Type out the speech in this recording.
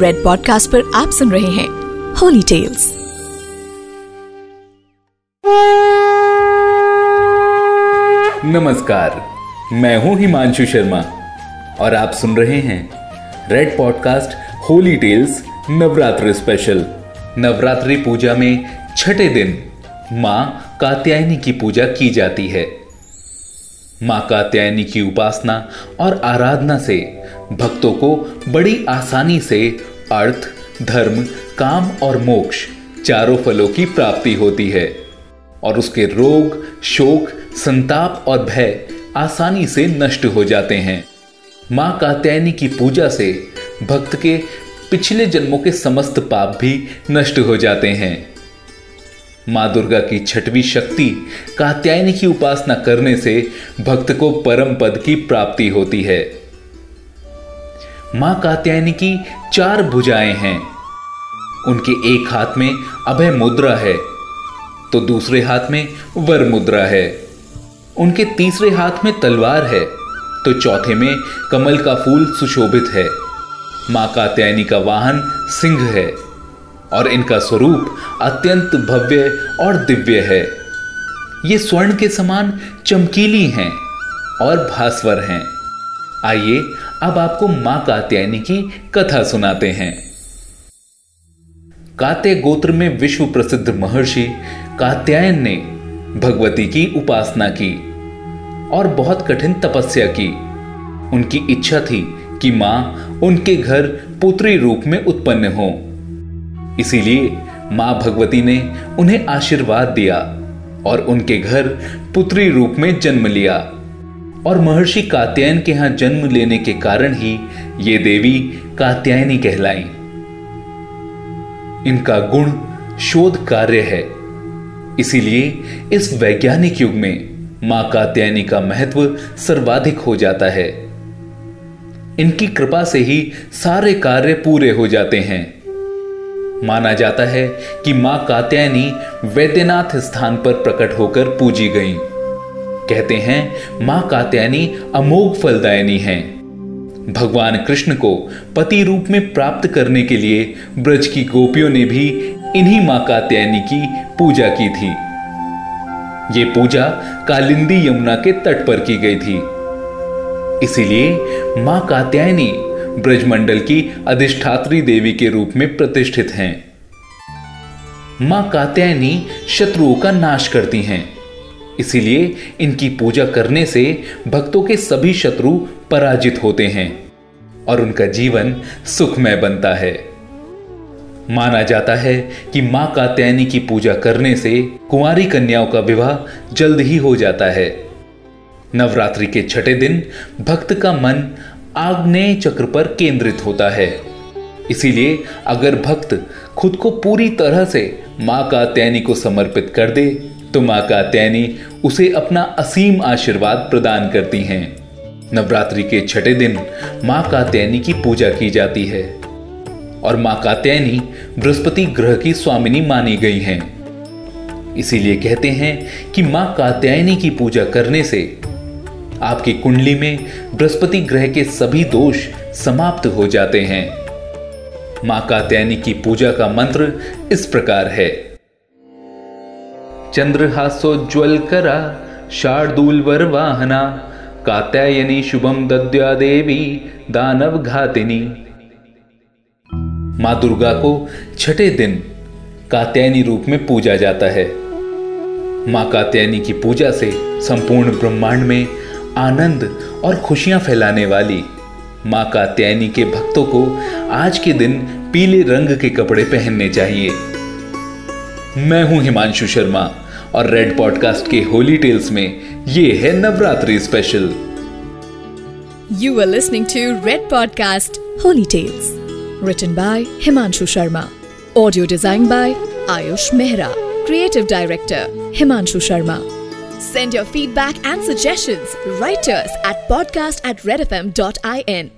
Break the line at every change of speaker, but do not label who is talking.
Red podcast पर आप सुन रहे हैं होली टेल्स
नमस्कार, मैं हूँ हिमांशु शर्मा और आप सुन रहे हैं Red podcast Holy Tales Navratri special Navratri puja में छठे दिन माँ कात्यायनी की पूजा की जाती है। माँ कात्यायनी की उपासना और आराधना से भक्तों को बड़ी आसानी से अर्थ, धर्म, काम और मोक्ष चारों फलों की प्राप्ति होती है और उसके रोग, शोक, संताप और भय आसानी से नष्ट हो जाते हैं। माँ कात्यायनी की पूजा से भक्त के पिछले जन्मों के समस्त पाप भी नष्ट हो जाते हैं। माँ दुर्गा की छठवीं शक्ति कात्यायनी की उपासना करने से भक्त को परम पद की प्राप्ति होती है। माँ कात्यायनी की चार भुजाएँ हैं। उनके एक हाथ में अभय मुद्रा है तो दूसरे हाथ में वर मुद्रा है। उनके तीसरे हाथ में तलवार है तो चौथे में कमल का फूल सुशोभित है। माँ कात्यायनी का वाहन सिंह है और इनका स्वरूप अत्यंत भव्य और दिव्य है। ये स्वर्ण के समान चमकीली हैं और भास्वर हैं। आइए, अब आपको माँ कात्यायनी की कथा सुनाते हैं। कात्य गोत्र में विश्व प्रसिद्ध महर्षि कात्यायन ने भगवती की उपासना की और बहुत कठिन तपस्या की। उनकी इच्छा थी कि माँ उनके घर पुत्री रूप में उत्पन्न हो। इसीलिए माँ भगवती ने उन्हें आशीर्वाद दिया और उनके घर पुत्री रूप में जन्म लिया। और महर्षि कात्यायन के यहाँ जन्म लेने के कारण ही ये देवी कात्यायनी कहलाई। इनका गुण शोध कार्य है। इसीलिए इस वैज्ञानिक युग में माँ कात्यायनी का महत्व सर्वाधिक हो जाता है। इनकी कृपा से ही सारे कार्य पूरे हो जाते हैं। माना जाता है कि माँ कात्यायनी वैद्यनाथ स्थान पर प्रकट होकर पूजी गई। कहते हैं, माँ कात्यायनी अमोघ फलदायनी हैं। भगवान कृष्ण को पति रूप में प्राप्त करने के लिए ब्रज की गोपियों ने भी इन्हीं माँ कात्यायनी की पूजा की थी। ये पूजा कालिंदी यमुना के तट पर की गई थी। इसीलिए माँ कात्यायनी ब्रजमंडल की अधिष्ठात्री देवी के रूप में प्रतिष्ठित हैं। माँ कात्यायनी शत्रुओं का नाश करती हैं। इसीलिए इनकी पूजा करने से भक्तों के सभी शत्रु पराजित होते हैं और उनका जीवन सुखमय बनता है। माना जाता है कि माँ कात्यायनी की पूजा करने से कुंवारी कन्याओं का विवाह जल्द ही हो जाता है। नवरात्रि के छठे दिन भक्त का मन आग्नेय चक्र पर केंद्रित होता है। इसीलिए अगर भक्त खुद को पूरी तरह से माँ कात्यायनी को समर्पित कर दे तो माँ कात्यायनी उसे अपना असीम आशीर्वाद प्रदान करती हैं। नवरात्रि के छठे दिन माँ कात्यायनी की पूजा की जाती है और माँ कात्यायनी बृहस्पति ग्रह की स्वामिनी मानी गई हैं। इसीलिए कहते हैं कि माँ कात्यायनी की पूजा करने से आपकी कुंडली में बृहस्पति ग्रह के सभी दोष समाप्त हो जाते हैं। माँ कात्यायनी की पूजा का मंत्र इस प्रकार है। चंद्रहासोज्वल करा, शार्दूल वर वाहना, कात्यायनी शुभम दद्या देवी, दानव घातिनी। माँ दुर्गा को छठे दिन कात्यायनी रूप में पूजा जाता है। माँ कात्यायनी की पूजा से संपूर्ण ब्रह्मांड में आनंद और खुशियाँ फैलाने वाली माँ कात्यायनी के भक्तों को आज के दिन पीले रंग के कपड़े पहनने चाहिए। मैं हूँ हिमांशु शर्मा। और रेड पॉडकास्ट के होली टेल्स में ये है Navratri special
you are listening to Red podcast Holy Tales written by Himanshu Sharma audio design by Ayush Mehra creative director Himanshu Sharma Send your feedback and suggestions. Write to us at podcast at redfm.in.